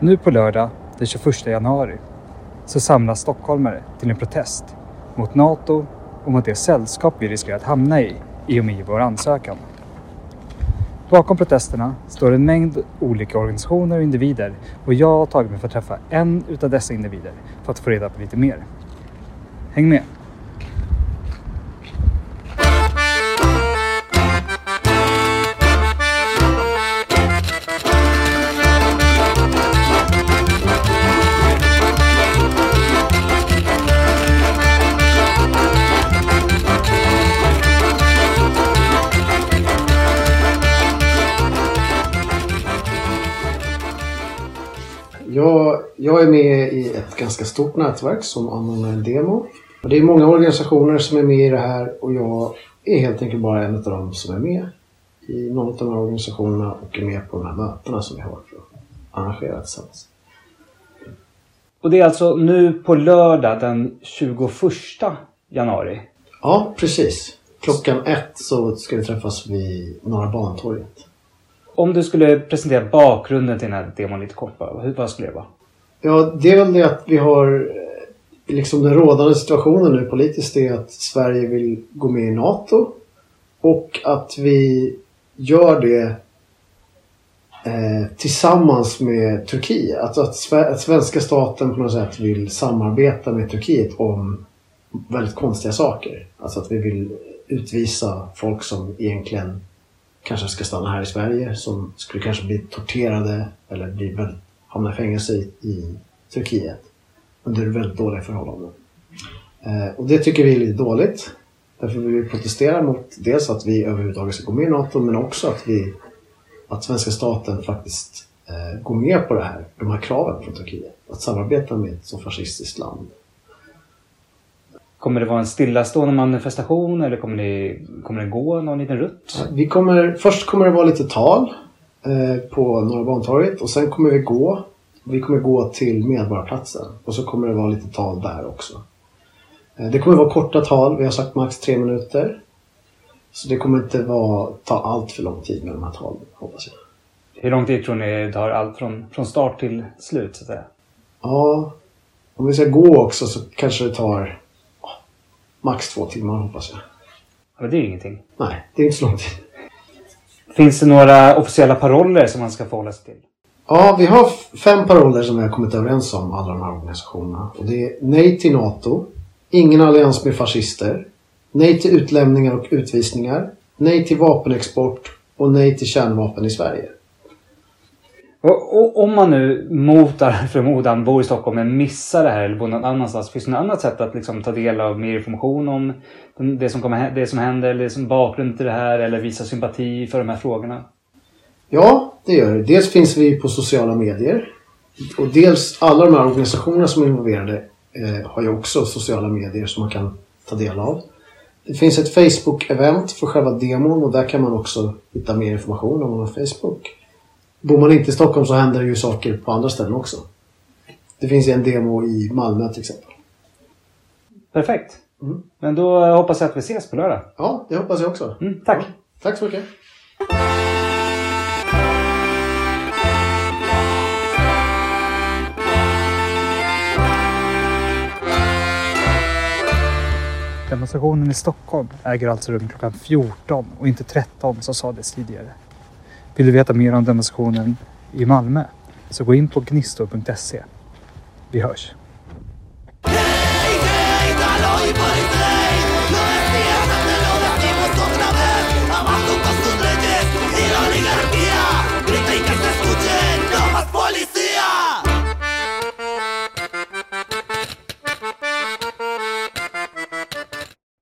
Nu på lördag den 21 januari så samlas stockholmare till en protest mot NATO och mot det sällskap vi riskerar att hamna i i och med vår ansökan. Bakom protesterna står en mängd olika organisationer och individer och jag har tagit mig för att träffa en utav dessa individer för att få reda på lite mer. Häng med! Jag, jag är med i ett ganska stort nätverk som anordnar en demo. Och det är många organisationer som är med i det här och jag är helt enkelt bara en av dem som är med i någon av de här organisationerna och är med på de här mötena som vi har för att arrangera tillsammans. Och det är alltså nu på lördag den 21 januari. Ja, precis. Klockan ett så ska vi träffas vid Norra Bantorget. Om du skulle presentera bakgrunden till den här demon lite kort, bara, hur, vad skulle det vara? Ja, det är väl det att vi har eh, liksom den rådande situationen nu politiskt är att Sverige vill gå med i NATO och att vi gör det eh, tillsammans med Turkiet. Alltså att, att, att svenska staten på något sätt vill samarbeta med Turkiet om väldigt konstiga saker. Alltså att vi vill utvisa folk som egentligen kanske ska stanna här i Sverige som skulle kanske bli torterade eller bli väldigt, hamna i fängelse i, i Turkiet under väldigt dåliga förhållanden. Eh, och det tycker vi är lite dåligt. Därför vill vi protestera mot dels att vi överhuvudtaget ska gå med i NATO men också att vi att svenska staten faktiskt eh, går med på det här, de här kraven från Turkiet. Att samarbeta med ett så fascistiskt land. Kommer det vara en stillastående manifestation eller kommer det, kommer det gå någon liten rutt? Vi kommer, först kommer det vara lite tal eh, på Norra Bantorget och sen kommer vi gå. Vi kommer gå till Medborgarplatsen och så kommer det vara lite tal där också. Eh, det kommer vara korta tal, vi har sagt max tre minuter. Så det kommer inte vara, ta allt för lång tid med de här talen, hoppas jag. Hur lång tid tror ni det tar allt från, från start till slut? Så att säga? Ja, om vi ska gå också så kanske det tar max två timmar hoppas jag. Ja, Men det är ju ingenting. Nej, det är inte så lång tid. Finns det några officiella paroller som man ska förhålla sig till? Ja, vi har fem paroller som vi har kommit överens om, alla de här organisationerna. Och det är nej till NATO, ingen allians med fascister, nej till utlämningar och utvisningar, nej till vapenexport och nej till kärnvapen i Sverige. Och, och om man nu mot all förmodan bor i Stockholm men missar det här eller bor någon annanstans. Finns det något annat sätt att liksom ta del av mer information om det som, kommer, det som händer eller liksom bakgrund till det här eller visa sympati för de här frågorna? Ja, det gör det. Dels finns vi på sociala medier. Och dels alla de här organisationerna som är involverade eh, har ju också sociala medier som man kan ta del av. Det finns ett Facebook-event för själva demon och där kan man också hitta mer information om man har Facebook. Bor man inte i Stockholm så händer det ju saker på andra ställen också. Det finns ju en demo i Malmö till exempel. Perfekt. Mm. Men då hoppas jag att vi ses på lördag. Ja, det hoppas jag också. Mm, tack. Ja, tack så mycket. Demonstrationen i Stockholm äger alltså rum klockan 14 och inte 13 som sades tidigare. Vill du veta mer om demonstrationen i Malmö så gå in på gnistor.se. Vi hörs!